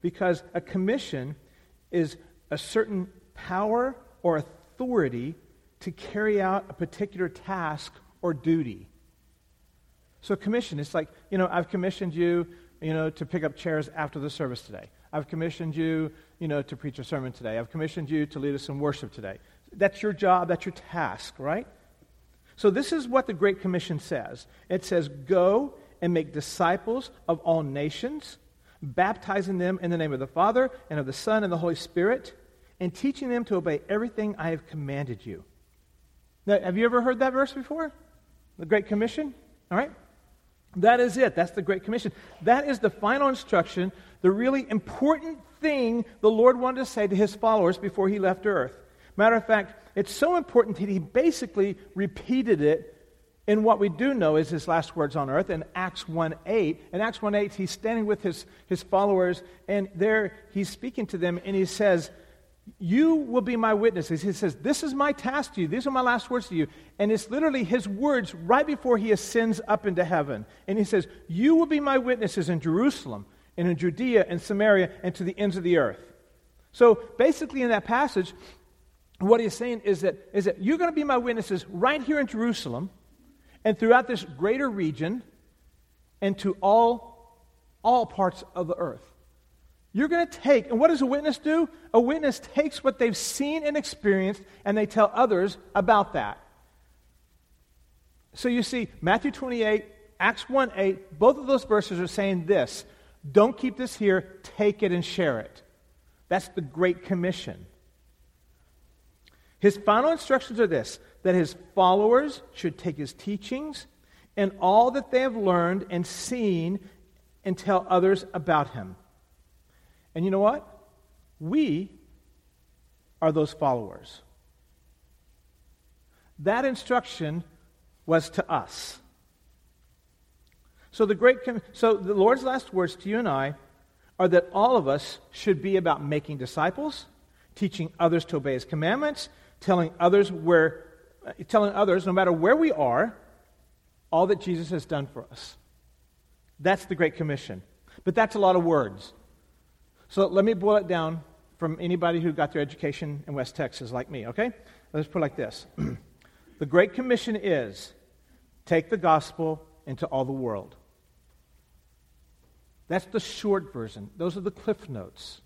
Because a commission is a certain power or authority to carry out a particular task or duty. So, commission, it's like, you know, I've commissioned you, you know, to pick up chairs after the service today. I've commissioned you, you know, to preach a sermon today. I've commissioned you to lead us in worship today. That's your job, that's your task, right? So, this is what the Great Commission says it says, Go and make disciples of all nations, baptizing them in the name of the Father and of the Son and the Holy Spirit, and teaching them to obey everything I have commanded you. Now, have you ever heard that verse before? The Great Commission? All right? That is it. That's the Great Commission. That is the final instruction, the really important thing the Lord wanted to say to his followers before he left earth. Matter of fact, it's so important that he basically repeated it in what we do know is his last words on earth in Acts 1 8. In Acts 1 8, he's standing with his, his followers, and there he's speaking to them, and he says, you will be my witnesses. He says, This is my task to you. These are my last words to you. And it's literally his words right before he ascends up into heaven. And he says, You will be my witnesses in Jerusalem, and in Judea, and Samaria, and to the ends of the earth. So basically, in that passage, what he's saying is that, is that you're going to be my witnesses right here in Jerusalem and throughout this greater region and to all, all parts of the earth. You're going to take, and what does a witness do? A witness takes what they've seen and experienced and they tell others about that. So you see, Matthew 28, Acts 1 8, both of those verses are saying this don't keep this here, take it and share it. That's the Great Commission. His final instructions are this that his followers should take his teachings and all that they have learned and seen and tell others about him. And you know what? We are those followers. That instruction was to us. So the great so the Lord's last words to you and I are that all of us should be about making disciples, teaching others to obey his commandments, telling others where Uh, telling others no matter where we are all that Jesus has done for us. That's the great commission. But that's a lot of words. So let me boil it down from anybody who got their education in West Texas like me, okay? Let's put it like this The Great Commission is take the gospel into all the world. That's the short version. Those are the cliff notes.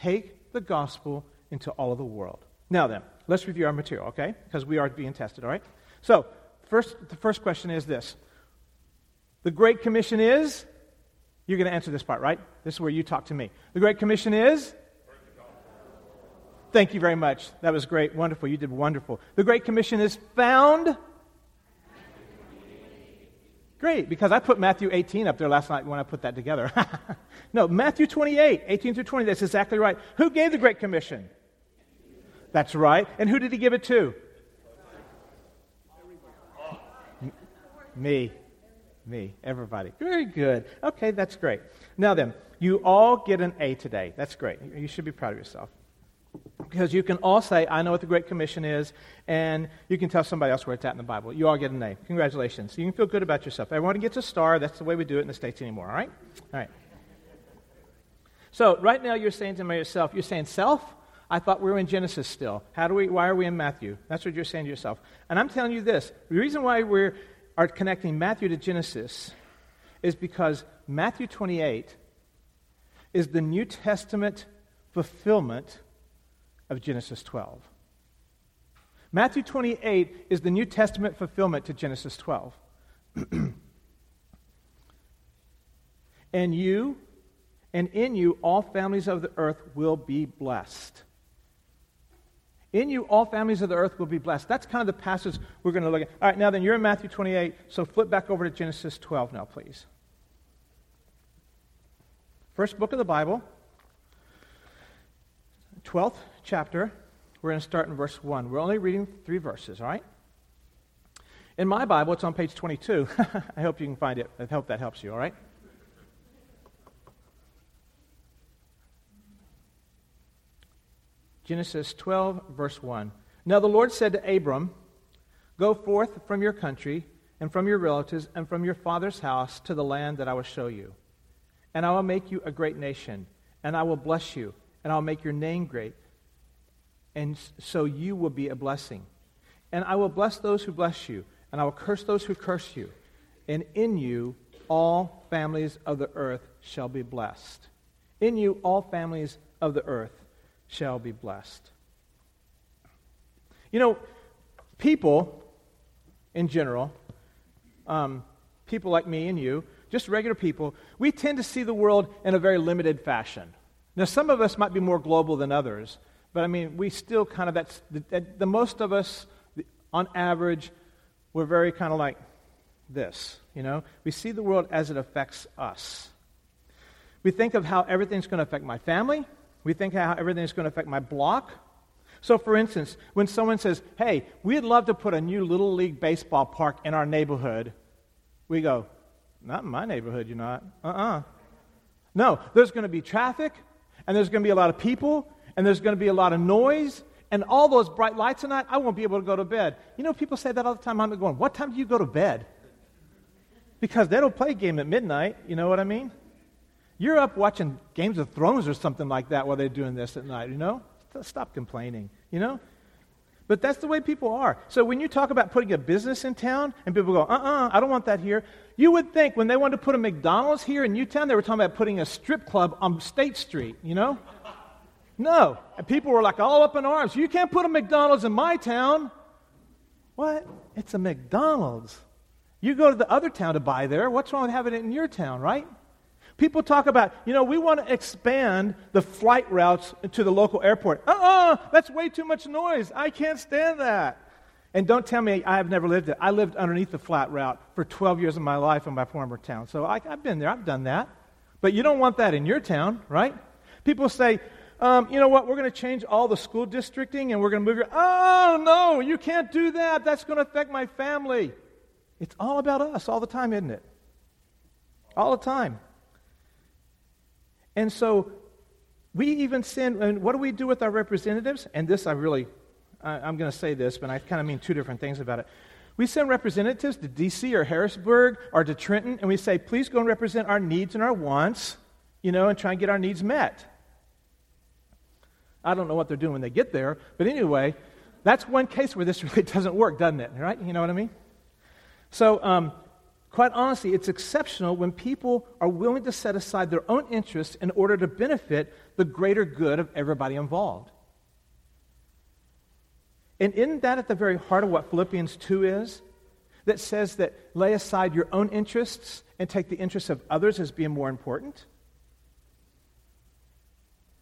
Take the gospel into all of the world. Now then, let's review our material, okay? Because we are being tested, all right? So, first, the first question is this The Great Commission is you're going to answer this part, right? This is where you talk to me. The Great Commission is? Thank you very much. That was great. Wonderful. You did wonderful. The Great Commission is found. Great, because I put Matthew 18 up there last night when I put that together. no, Matthew 28, 18 through 20. That's exactly right. Who gave the Great Commission? That's right. And who did he give it to? Me. Me, everybody. Very good. Okay, that's great. Now then, you all get an A today. That's great. You should be proud of yourself. Because you can all say, I know what the Great Commission is, and you can tell somebody else where it's at in the Bible. You all get an A. Congratulations. You can feel good about yourself. Everyone gets a star. That's the way we do it in the States anymore, all right? All right. So, right now you're saying to yourself, you're saying, self? I thought we were in Genesis still. How do we, why are we in Matthew? That's what you're saying to yourself. And I'm telling you this the reason why we're are connecting Matthew to Genesis is because Matthew 28 is the New Testament fulfillment of Genesis 12. Matthew 28 is the New Testament fulfillment to Genesis 12. and you, and in you, all families of the earth will be blessed. In you, all families of the earth will be blessed. That's kind of the passage we're going to look at. All right, now then, you're in Matthew 28, so flip back over to Genesis 12 now, please. First book of the Bible, 12th chapter. We're going to start in verse 1. We're only reading three verses, all right? In my Bible, it's on page 22. I hope you can find it. I hope that helps you, all right? Genesis 12, verse 1. Now the Lord said to Abram, Go forth from your country and from your relatives and from your father's house to the land that I will show you. and I will make you a great nation, and I will bless you, and I'll make your name great, and so you will be a blessing. And I will bless those who bless you, and I will curse those who curse you. And in you all families of the earth shall be blessed. In you all families of the earth shall be blessed. You know, people in general, um, people like me and you, just regular people, we tend to see the world in a very limited fashion. Now, some of us might be more global than others, but I mean, we still kind of, that's the, the most of us, on average, we're very kind of like this, you know? We see the world as it affects us. We think of how everything's going to affect my family. We think how everything is going to affect my block. So, for instance, when someone says, Hey, we'd love to put a new Little League baseball park in our neighborhood, we go, Not in my neighborhood, you're not. Uh uh-uh. uh No, there's going to be traffic, and there's going to be a lot of people, and there's going to be a lot of noise, and all those bright lights tonight, I won't be able to go to bed. You know, people say that all the time. I'm going, What time do you go to bed? Because they don't play a game at midnight. You know what I mean? You're up watching Games of Thrones or something like that while they're doing this at night, you know? Stop complaining, you know? But that's the way people are. So when you talk about putting a business in town and people go, uh uh-uh, uh I don't want that here, you would think when they wanted to put a McDonald's here in Newtown, they were talking about putting a strip club on State Street, you know? No. And people were like all up in arms. You can't put a McDonald's in my town. What? It's a McDonald's. You go to the other town to buy there. What's wrong with having it in your town, right? People talk about, you know, we want to expand the flight routes to the local airport. Uh uh-uh, uh, that's way too much noise. I can't stand that. And don't tell me I have never lived it. I lived underneath the flat route for 12 years of my life in my former town. So I, have been there, I've done that. But you don't want that in your town, right? People say, um, you know what, we're going to change all the school districting and we're going to move your. Oh, no, you can't do that. That's going to affect my family. It's all about us all the time, isn't it? All the time. And so we even send, and what do we do with our representatives? And this I really, I'm going to say this, but I kind of mean two different things about it. We send representatives to D.C. or Harrisburg or to Trenton, and we say, please go and represent our needs and our wants, you know, and try and get our needs met. I don't know what they're doing when they get there, but anyway, that's one case where this really doesn't work, doesn't it? Right? You know what I mean? So, um, quite honestly, it's exceptional when people are willing to set aside their own interests in order to benefit the greater good of everybody involved. And isn't that at the very heart of what Philippians 2 is? That says that lay aside your own interests and take the interests of others as being more important?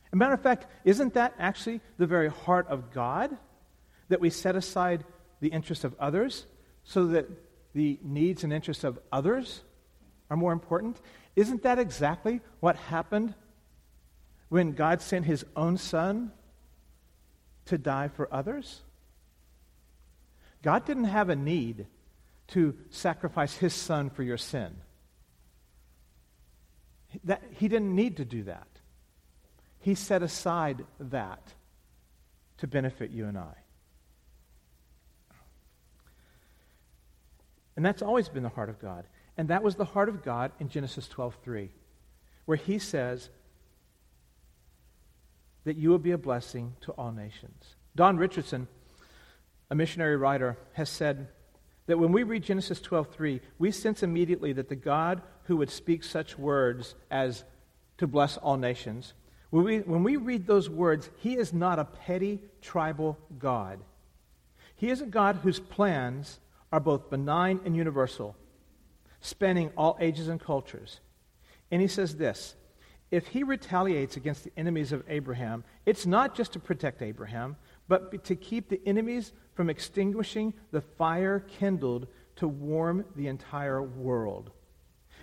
As a matter of fact, isn't that actually the very heart of God? That we set aside the interests of others so that the needs and interests of others are more important? Isn't that exactly what happened when God sent his own son to die for others? God didn't have a need to sacrifice his son for your sin. That, he didn't need to do that. He set aside that to benefit you and I. And that's always been the heart of God. And that was the heart of God in Genesis 12:3, where he says that you will be a blessing to all nations. Don Richardson, a missionary writer, has said that when we read Genesis 12:3, we sense immediately that the God who would speak such words as to bless all nations, when we, when we read those words, he is not a petty tribal God. He is a God whose plans are both benign and universal, spanning all ages and cultures. And he says this if he retaliates against the enemies of Abraham, it's not just to protect Abraham, but to keep the enemies from extinguishing the fire kindled to warm the entire world.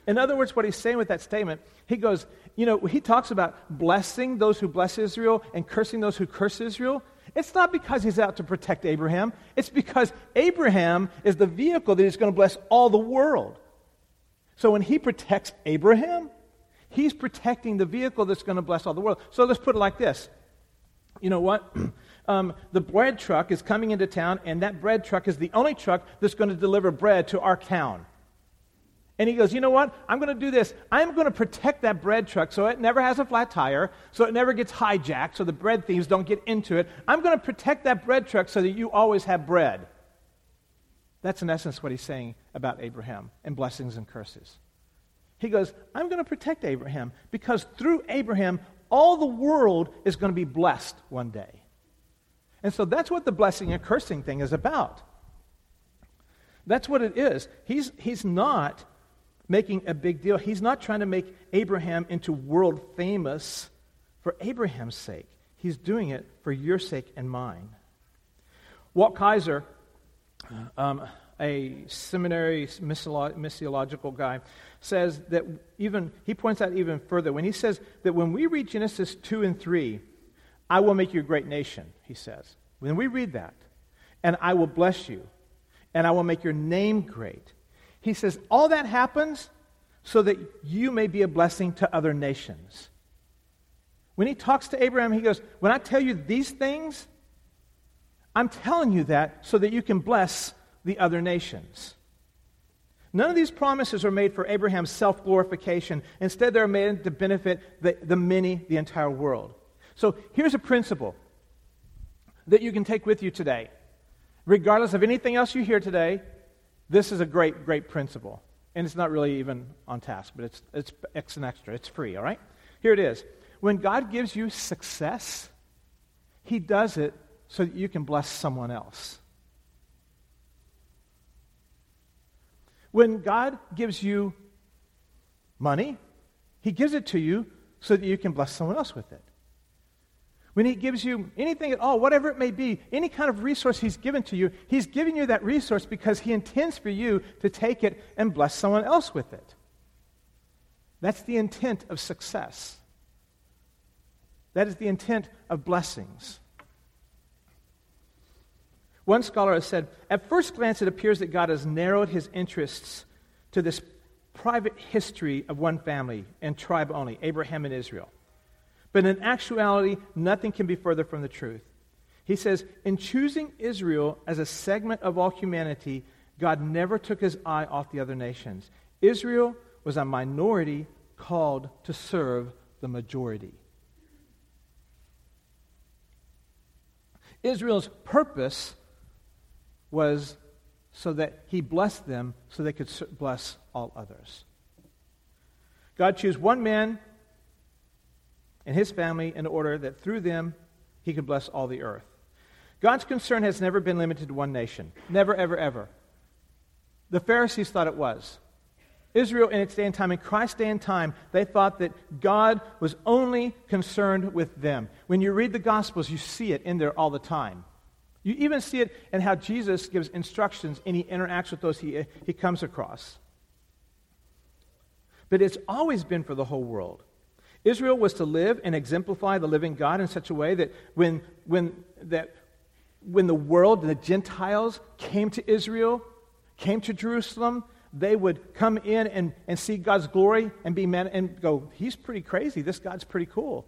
In other words, what he's saying with that statement, he goes, you know, he talks about blessing those who bless Israel and cursing those who curse Israel. It's not because he's out to protect Abraham, it's because Abraham is the vehicle that he's going to bless all the world. So when he protects Abraham, he's protecting the vehicle that's going to bless all the world. So let's put it like this. You know what? Um, the bread truck is coming into town, and that bread truck is the only truck that's going to deliver bread to our town. And he goes, You know what? I'm going to do this. I'm going to protect that bread truck so it never has a flat tire, so it never gets hijacked, so the bread thieves don't get into it. I'm going to protect that bread truck so that you always have bread. That's in essence what he's saying about Abraham and blessings and curses. He goes, I'm going to protect Abraham because through Abraham, all the world is going to be blessed one day. And so that's what the blessing and cursing thing is about. That's what it is. He's, he's not making a big deal. He's not trying to make Abraham into world famous for Abraham's sake. He's doing it for your sake and mine. Walt Kaiser, um, a seminary missiological guy, says that even, he points out even further, when he says that when we read Genesis 2 and 3, I will make you a great nation, he says. When we read that, and I will bless you, and I will make your name great, he says, all that happens so that you may be a blessing to other nations. When he talks to Abraham, he goes, When I tell you these things, I'm telling you that so that you can bless the other nations. None of these promises are made for Abraham's self glorification. Instead, they're made to benefit the, the many, the entire world. So here's a principle that you can take with you today. Regardless of anything else you hear today, this is a great, great principle. And it's not really even on task, but it's, it's, it's an extra. It's free, all right? Here it is. When God gives you success, He does it so that you can bless someone else. When God gives you money, He gives it to you so that you can bless someone else with it. When He gives you anything at all, whatever it may be, any kind of resource He's given to you, He's giving you that resource because He intends for you to take it and bless someone else with it. That's the intent of success. That is the intent of blessings. One scholar has said At first glance, it appears that God has narrowed his interests to this private history of one family and tribe only, Abraham and Israel. But in actuality, nothing can be further from the truth. He says, in choosing Israel as a segment of all humanity, God never took his eye off the other nations. Israel was a minority called to serve the majority. Israel's purpose was so that he blessed them so they could bless all others. God chose one man and his family in order that through them he could bless all the earth. God's concern has never been limited to one nation. Never, ever, ever. The Pharisees thought it was. Israel in its day and time, in Christ's day and time, they thought that God was only concerned with them. When you read the Gospels, you see it in there all the time. You even see it in how Jesus gives instructions and he interacts with those he, he comes across. But it's always been for the whole world. Israel was to live and exemplify the living God in such a way that when, when, that when the world, and the Gentiles, came to Israel, came to Jerusalem, they would come in and, and see God's glory and be man, and go, He's pretty crazy. This God's pretty cool.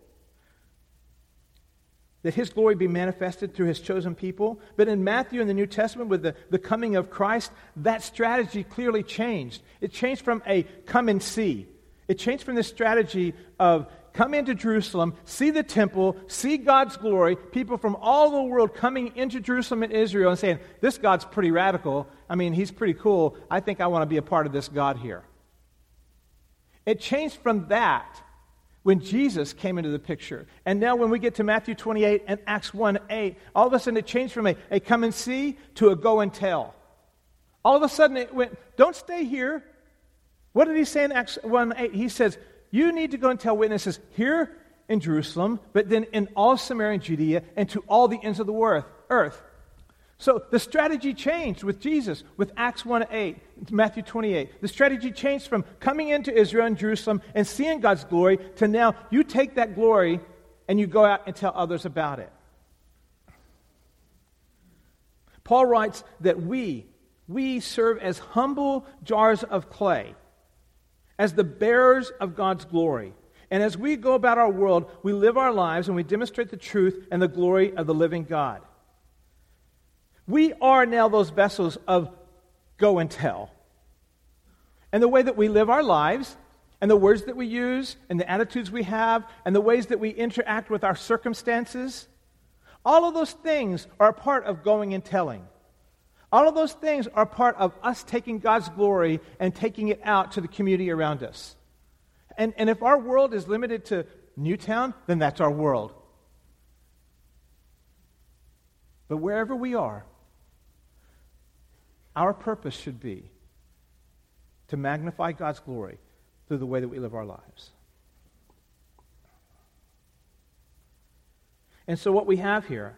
That his glory be manifested through his chosen people. But in Matthew in the New Testament, with the, the coming of Christ, that strategy clearly changed. It changed from a come and see it changed from this strategy of come into Jerusalem, see the temple, see God's glory, people from all the world coming into Jerusalem and Israel and saying, This God's pretty radical. I mean, he's pretty cool. I think I want to be a part of this God here. It changed from that when Jesus came into the picture. And now, when we get to Matthew 28 and Acts 1 8, all of a sudden it changed from a, a come and see to a go and tell. All of a sudden it went, Don't stay here. What did he say in Acts 1 8? He says, You need to go and tell witnesses here in Jerusalem, but then in all Samaria and Judea, and to all the ends of the earth. So the strategy changed with Jesus, with Acts 1 8, Matthew 28. The strategy changed from coming into Israel and Jerusalem and seeing God's glory to now you take that glory and you go out and tell others about it. Paul writes that we, we serve as humble jars of clay as the bearers of God's glory. And as we go about our world, we live our lives and we demonstrate the truth and the glory of the living God. We are now those vessels of go and tell. and the way that we live our lives, and the words that we use, and the attitudes we have, and the ways that we interact with our circumstances, all of those things are a part of going and telling. All of those things are part of us taking God's glory and taking it out to the community around us. And, and if our world is limited to Newtown, then that's our world. But wherever we are, our purpose should be to magnify God's glory through the way that we live our lives. And so, what we have here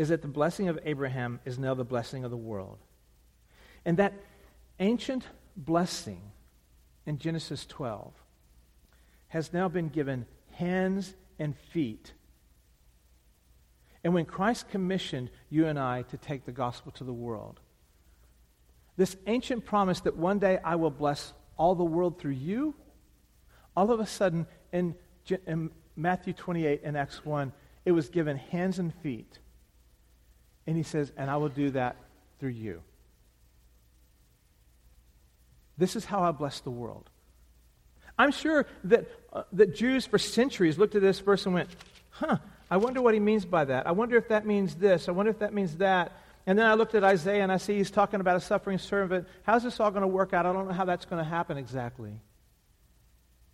is that the blessing of Abraham is now the blessing of the world. And that ancient blessing in Genesis 12 has now been given hands and feet. And when Christ commissioned you and I to take the gospel to the world, this ancient promise that one day I will bless all the world through you, all of a sudden in, in Matthew 28 and Acts 1, it was given hands and feet. And he says, and I will do that through you. This is how I bless the world. I'm sure that, uh, that Jews for centuries looked at this verse and went, huh, I wonder what he means by that. I wonder if that means this. I wonder if that means that. And then I looked at Isaiah and I see he's talking about a suffering servant. How's this all going to work out? I don't know how that's going to happen exactly.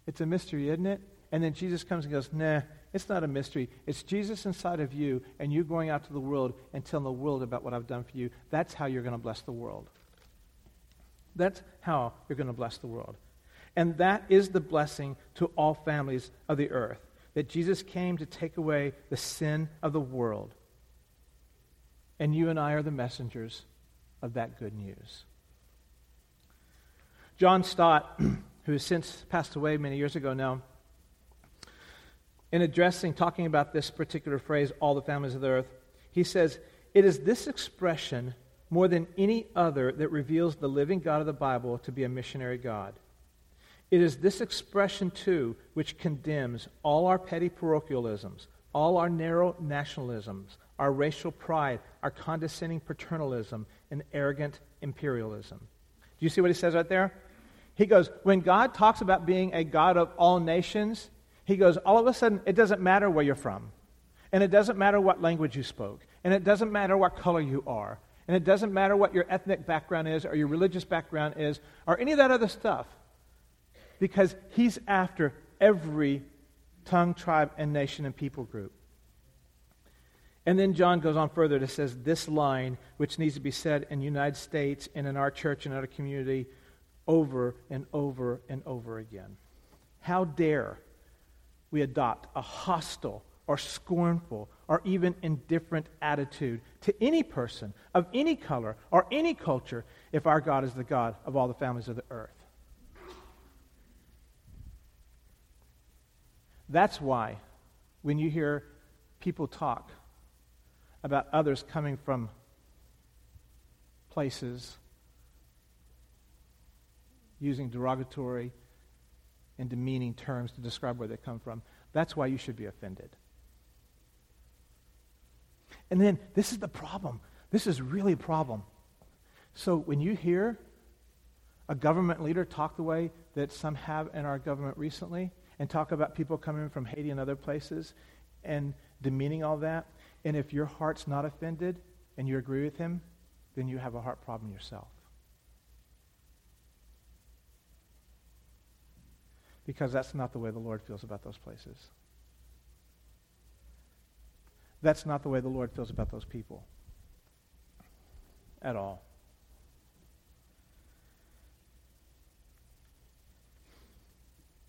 It's a mystery, isn't it? And then Jesus comes and goes, nah, it's not a mystery. It's Jesus inside of you and you going out to the world and telling the world about what I've done for you. That's how you're going to bless the world. That's how you're going to bless the world. And that is the blessing to all families of the earth that Jesus came to take away the sin of the world. And you and I are the messengers of that good news. John Stott, who has since passed away many years ago now, in addressing, talking about this particular phrase, all the families of the earth, he says, It is this expression more than any other that reveals the living God of the Bible to be a missionary God. It is this expression, too, which condemns all our petty parochialisms, all our narrow nationalisms, our racial pride, our condescending paternalism, and arrogant imperialism. Do you see what he says right there? He goes, when God talks about being a God of all nations, he goes, all of a sudden, it doesn't matter where you're from. And it doesn't matter what language you spoke. And it doesn't matter what color you are. And it doesn't matter what your ethnic background is or your religious background is or any of that other stuff because he's after every tongue, tribe, and nation and people group. And then John goes on further to says this line, which needs to be said in the United States and in our church and our community over and over and over again. How dare we adopt a hostile or scornful or even indifferent attitude to any person of any color or any culture if our God is the God of all the families of the earth? That's why when you hear people talk about others coming from places using derogatory and demeaning terms to describe where they come from, that's why you should be offended. And then this is the problem. This is really a problem. So when you hear a government leader talk the way that some have in our government recently, and talk about people coming from Haiti and other places and demeaning all that. And if your heart's not offended and you agree with him, then you have a heart problem yourself. Because that's not the way the Lord feels about those places. That's not the way the Lord feels about those people at all.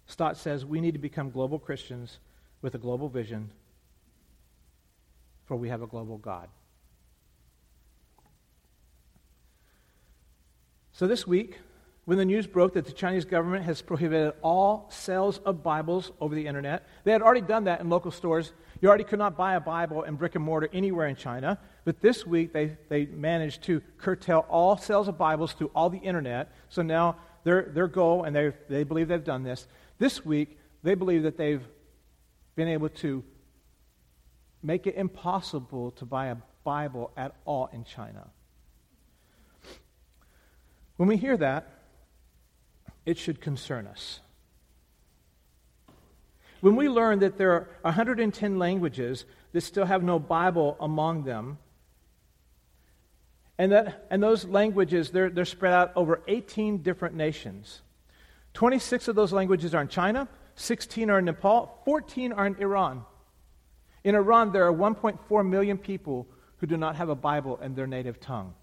Stott says we need to become global Christians with a global vision, for we have a global God. So this week, when the news broke that the Chinese government has prohibited all sales of Bibles over the internet, they had already done that in local stores. You already could not buy a Bible in brick and mortar anywhere in China. But this week, they, they managed to curtail all sales of Bibles through all the internet. So now their, their goal, and they, they believe they've done this, this week, they believe that they've been able to make it impossible to buy a Bible at all in China. When we hear that, it should concern us. When we learn that there are 110 languages that still have no Bible among them, and, that, and those languages, they're, they're spread out over 18 different nations. 26 of those languages are in China, 16 are in Nepal, 14 are in Iran. In Iran, there are 1.4 million people who do not have a Bible in their native tongue.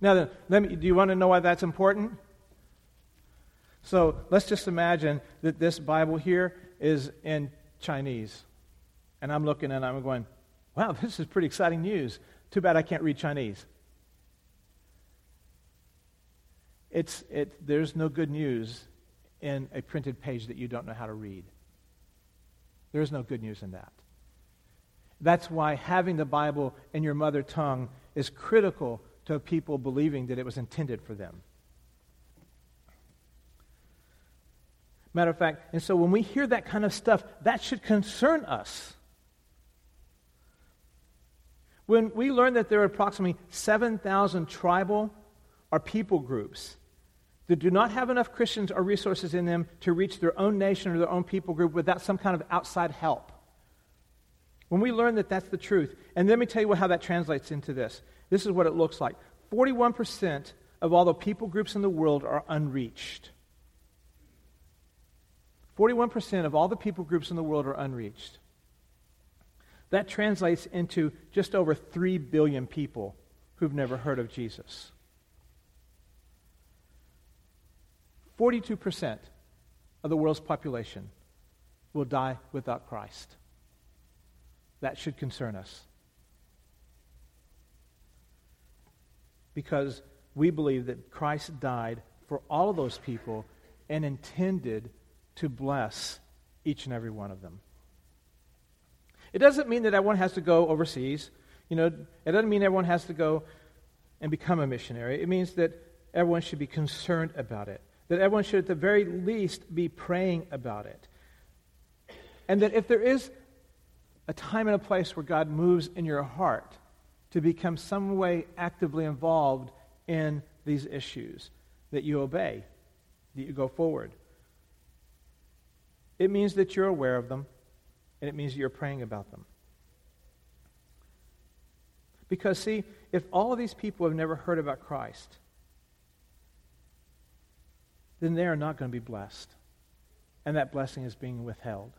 Now, let me, do you want to know why that's important? So let's just imagine that this Bible here is in Chinese. And I'm looking and I'm going, wow, this is pretty exciting news. Too bad I can't read Chinese. It's, it, there's no good news in a printed page that you don't know how to read. There is no good news in that. That's why having the Bible in your mother tongue is critical to people believing that it was intended for them. Matter of fact, and so when we hear that kind of stuff, that should concern us. When we learn that there are approximately 7,000 tribal or people groups that do not have enough Christians or resources in them to reach their own nation or their own people group without some kind of outside help. When we learn that that's the truth, and let me tell you how that translates into this. This is what it looks like 41% of all the people groups in the world are unreached. 41% of all the people groups in the world are unreached. That translates into just over 3 billion people who've never heard of Jesus. 42% of the world's population will die without Christ. That should concern us. Because we believe that Christ died for all of those people and intended to bless each and every one of them. It doesn't mean that everyone has to go overseas. You know, it doesn't mean everyone has to go and become a missionary. It means that everyone should be concerned about it, that everyone should, at the very least, be praying about it. And that if there is a time and a place where God moves in your heart to become some way actively involved in these issues, that you obey, that you go forward. It means that you're aware of them, and it means that you're praying about them. Because, see, if all of these people have never heard about Christ, then they are not going to be blessed. And that blessing is being withheld.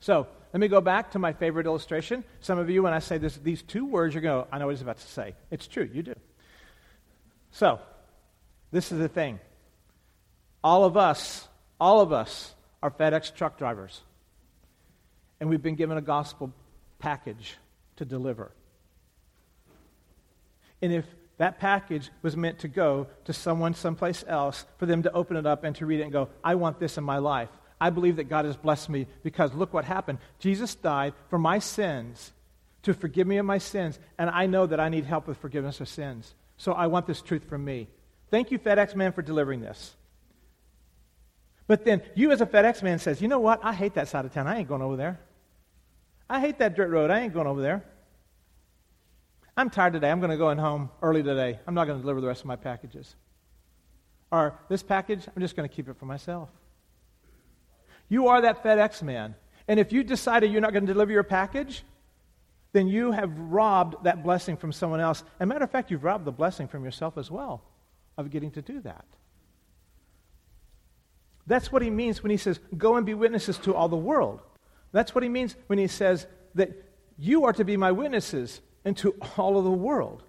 So, let me go back to my favorite illustration. Some of you, when I say this, these two words, you're going to, I know what he's about to say. It's true, you do. So, this is the thing. All of us, all of us are FedEx truck drivers and we've been given a gospel package to deliver. And if that package was meant to go to someone someplace else for them to open it up and to read it and go, I want this in my life. I believe that God has blessed me because look what happened. Jesus died for my sins to forgive me of my sins, and I know that I need help with forgiveness of sins. So I want this truth from me. Thank you, FedEx man, for delivering this. But then you, as a FedEx man, says, you know what? I hate that side of town. I ain't going over there. I hate that dirt road. I ain't going over there. I'm tired today. I'm going to go in home early today. I'm not going to deliver the rest of my packages. Or this package, I'm just going to keep it for myself. You are that FedEx man. And if you decided you're not going to deliver your package, then you have robbed that blessing from someone else. As a matter of fact, you've robbed the blessing from yourself as well of getting to do that. That's what he means when he says, Go and be witnesses to all the world. That's what he means when he says that you are to be my witnesses into all of the world.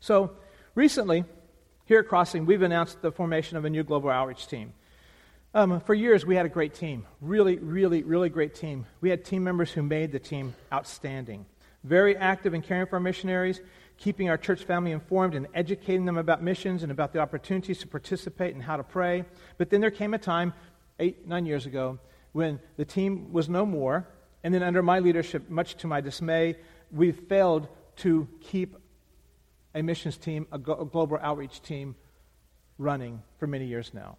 So, recently, here at Crossing, we've announced the formation of a new global outreach team. Um, for years, we had a great team. Really, really, really great team. We had team members who made the team outstanding. Very active in caring for our missionaries keeping our church family informed and educating them about missions and about the opportunities to participate and how to pray. But then there came a time, eight, nine years ago, when the team was no more. And then, under my leadership, much to my dismay, we failed to keep a missions team, a, global outreach team, running for many years now,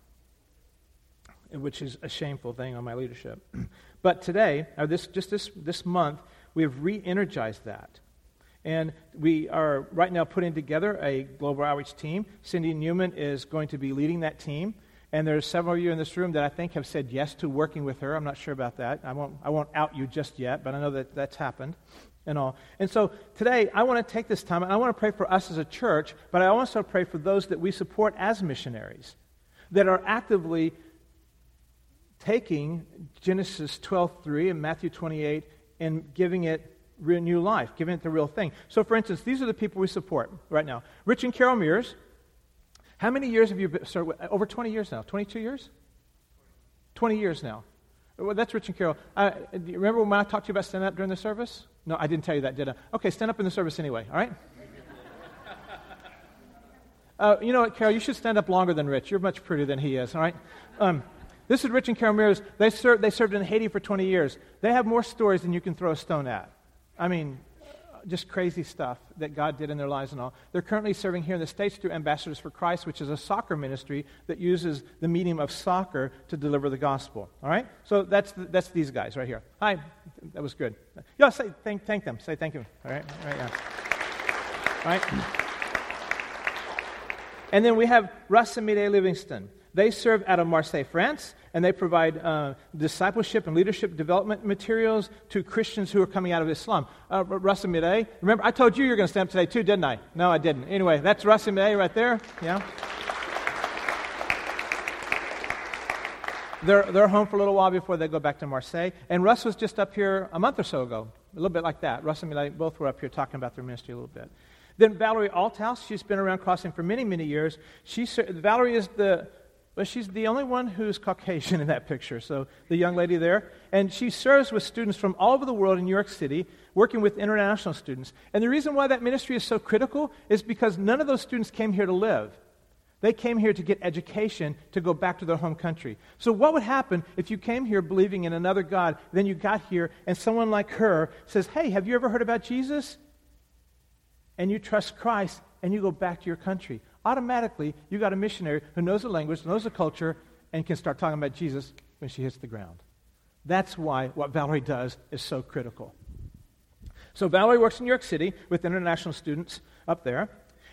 which is a shameful thing on my leadership. but today, or this, just this, this month, we have re energized that. And we are right now putting together a global outreach team. Cindy Newman is going to be leading that team. And there's several of you in this room that I think have said yes to working with her. I'm not sure about that. I won't, I won't out you just yet, but I know that that's happened and all. And so today, I want to take this time and I want to pray for us as a church, but I also pray for those that we support as missionaries that are actively taking Genesis 12:3 and Matthew 28 and giving it new life, giving it the real thing. So, for instance, these are the people we support right now: Rich and Carol Mears, how many years have you been? Sorry, over 20 years now? 22 years? 20 years now. Well, that's Rich and Carol. Uh, do you remember when I talked to you about standing up during the service? No, I didn't tell you that, did I? Okay, stand up in the service anyway, all right? Uh, you know what, Carol? You should stand up longer than Rich. You're much prettier than he is, all right? Um, this is Rich and Carol Mears. They, they served in Haiti for 20 years. They have more stories than you can throw a stone at. I mean, just crazy stuff that God did in their lives and all. They're currently serving here in the States through Ambassadors for Christ, which is a soccer ministry that uses the medium of soccer to deliver the gospel. All right? So that's, that's these guys right here. Hi. That was good. Yeah, say thank, thank them. Say thank you. All right? All right, yeah. All right? And then we have Russ and Mireille Livingston. They serve out of Marseille, France, and they provide uh, discipleship and leadership development materials to Christians who are coming out of Islam. Uh, Russ and Mireille, remember, I told you you were going to stand up today too, didn't I? No, I didn't. Anyway, that's Russ and Mireille right there. Yeah. They're, they're home for a little while before they go back to Marseille. And Russ was just up here a month or so ago, a little bit like that. Russ and Mireille both were up here talking about their ministry a little bit. Then Valerie Althouse, she's been around Crossing for many, many years. She, Valerie is the but she's the only one who's Caucasian in that picture. So the young lady there. And she serves with students from all over the world in New York City, working with international students. And the reason why that ministry is so critical is because none of those students came here to live. They came here to get education to go back to their home country. So, what would happen if you came here believing in another God, then you got here and someone like her says, Hey, have you ever heard about Jesus? And you trust Christ and you go back to your country automatically you got a missionary who knows the language, knows the culture, and can start talking about Jesus when she hits the ground. That's why what Valerie does is so critical. So Valerie works in New York City with international students up there.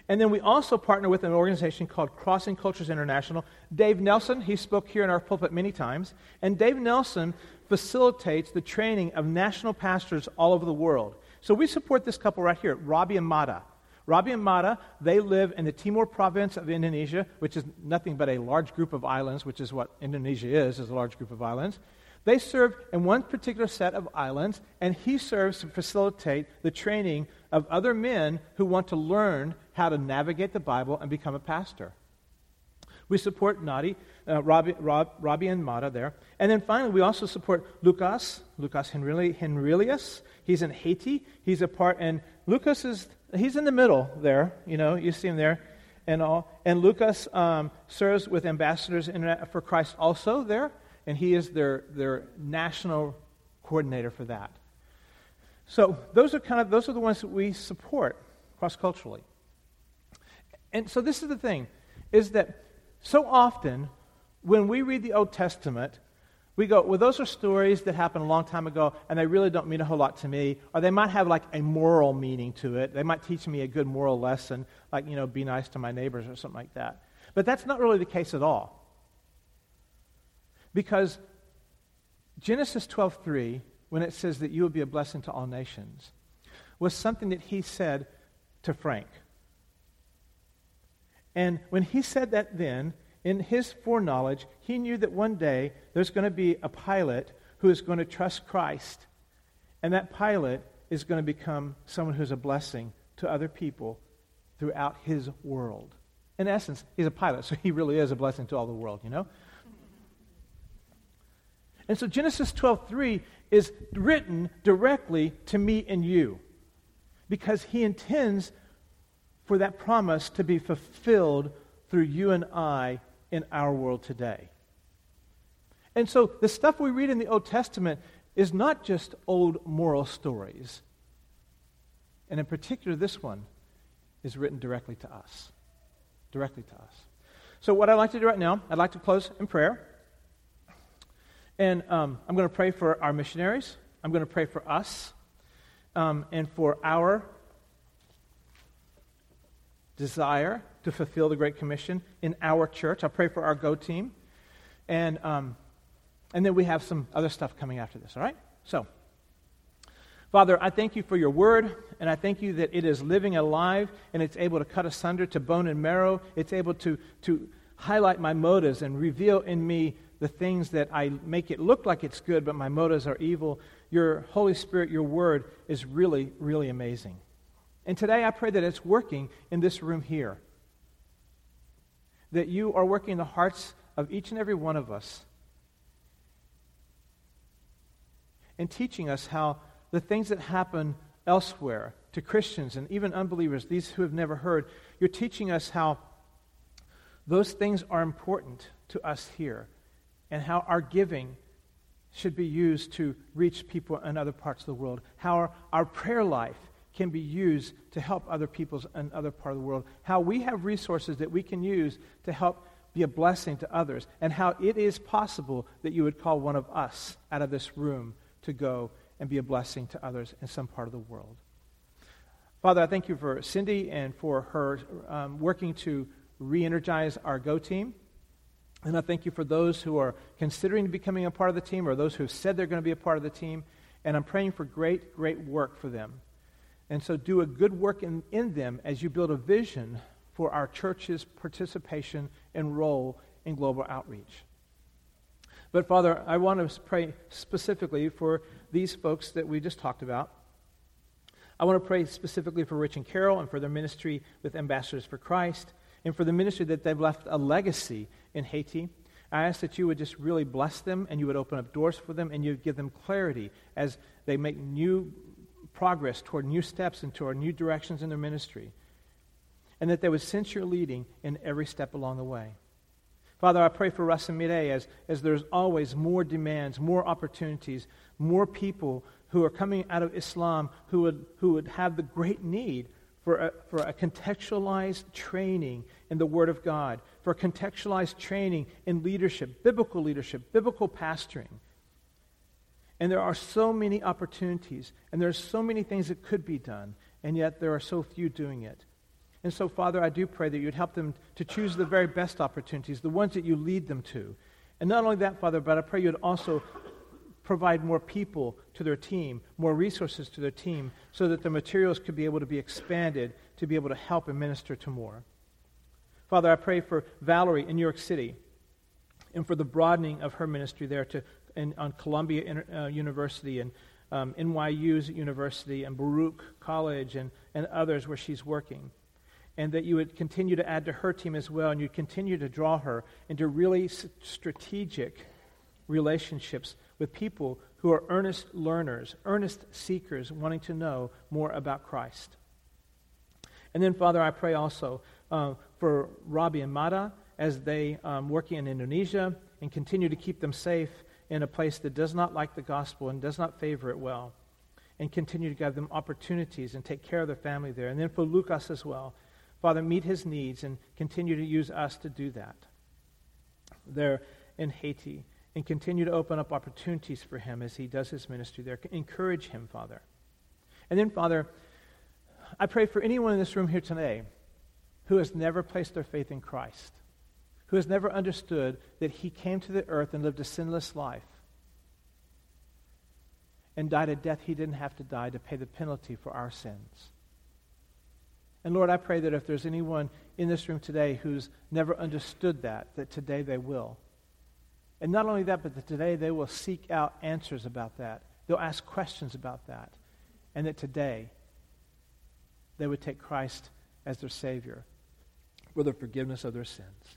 And then we also partner with an organization called Crossing Cultures International. Dave Nelson, he spoke here in our pulpit many times. And Dave Nelson facilitates the training of national pastors all over the world. So we support this couple right here, Robbie and Mata. Robbie and Mata, they live in the Timor province of Indonesia, which is nothing but a large group of islands, which is what Indonesia is, is a large group of islands. They serve in one particular set of islands, and he serves to facilitate the training of other men who want to learn how to navigate the Bible and become a pastor. We support Nadi, uh, Robbie, Rob, Robbie and Mata there. And then finally, we also support Lucas, Lucas Henrilius. He's in Haiti. He's a part, and Lucas is he's in the middle there. You know, you see him there and all. And Lucas um, serves with ambassadors for Christ also there, and he is their, their national coordinator for that. So those are kind of those are the ones that we support cross culturally. And so this is the thing, is that so often when we read the Old Testament, we go, well, those are stories that happened a long time ago, and they really don't mean a whole lot to me. Or they might have like a moral meaning to it. They might teach me a good moral lesson, like, you know, be nice to my neighbors or something like that. But that's not really the case at all. Because Genesis 12:3, when it says that you will be a blessing to all nations, was something that he said to Frank. And when he said that then, in his foreknowledge, he knew that one day there's going to be a pilot who is going to trust Christ. And that pilot is going to become someone who's a blessing to other people throughout his world. In essence, he's a pilot, so he really is a blessing to all the world, you know? And so Genesis 12:3 is written directly to me and you because he intends for that promise to be fulfilled through you and I in our world today. And so the stuff we read in the Old Testament is not just old moral stories. And in particular, this one is written directly to us. Directly to us. So, what I'd like to do right now, I'd like to close in prayer. And um, I'm going to pray for our missionaries. I'm going to pray for us um, and for our desire to fulfill the Great Commission in our church. I'll pray for our Go team. And, um, and then we have some other stuff coming after this, all right? So, Father, I thank you for your word, and I thank you that it is living alive and it's able to cut asunder to bone and marrow. It's able to, to highlight my motives and reveal in me the things that I make it look like it's good, but my motives are evil. Your Holy Spirit, your word, is really, really amazing. And today I pray that it's working in this room here. That you are working in the hearts of each and every one of us and teaching us how the things that happen elsewhere to Christians and even unbelievers, these who have never heard, you're teaching us how those things are important to us here and how our giving should be used to reach people in other parts of the world, how our, our prayer life can be used to help other people in other part of the world, how we have resources that we can use to help be a blessing to others, and how it is possible that you would call one of us out of this room to go and be a blessing to others in some part of the world. Father, I thank you for Cindy and for her um, working to re energize our Go team. And I thank you for those who are considering becoming a part of the team or those who have said they're going to be a part of the team. And I'm praying for great, great work for them. And so do a good work in, in them as you build a vision for our church's participation and role in global outreach. But Father, I want to pray specifically for these folks that we just talked about. I want to pray specifically for Rich and Carol and for their ministry with Ambassadors for Christ and for the ministry that they've left a legacy in Haiti. I ask that you would just really bless them and you would open up doors for them and you would give them clarity as they make new progress toward new steps and toward new directions in their ministry. And that they would sense your leading in every step along the way. Father, I pray for Russ and Mire as, as there's always more demands, more opportunities, more people who are coming out of Islam who would, who would have the great need for a, for a contextualized training in the Word of God, for contextualized training in leadership, biblical leadership, biblical pastoring. And there are so many opportunities, and there are so many things that could be done, and yet there are so few doing it. And so, Father, I do pray that you'd help them to choose the very best opportunities, the ones that you lead them to. And not only that, Father, but I pray you'd also provide more people to their team, more resources to their team, so that the materials could be able to be expanded to be able to help and minister to more. Father, I pray for Valerie in New York City and for the broadening of her ministry there to, on Columbia uh, University and um, NYU's University and Baruch College and, and others where she's working. And that you would continue to add to her team as well, and you'd continue to draw her into really strategic relationships with people who are earnest learners, earnest seekers, wanting to know more about Christ. And then, Father, I pray also uh, for Robbie and Mada as they um, working in Indonesia and continue to keep them safe in a place that does not like the gospel and does not favor it well. And continue to give them opportunities and take care of their family there. And then for Lucas as well. Father, meet his needs and continue to use us to do that. There in Haiti and continue to open up opportunities for him as he does his ministry there. Encourage him, Father. And then, Father, I pray for anyone in this room here today who has never placed their faith in Christ, who has never understood that he came to the earth and lived a sinless life and died a death he didn't have to die to pay the penalty for our sins. And Lord, I pray that if there's anyone in this room today who's never understood that, that today they will. And not only that, but that today they will seek out answers about that. They'll ask questions about that. And that today they would take Christ as their Savior for the forgiveness of their sins.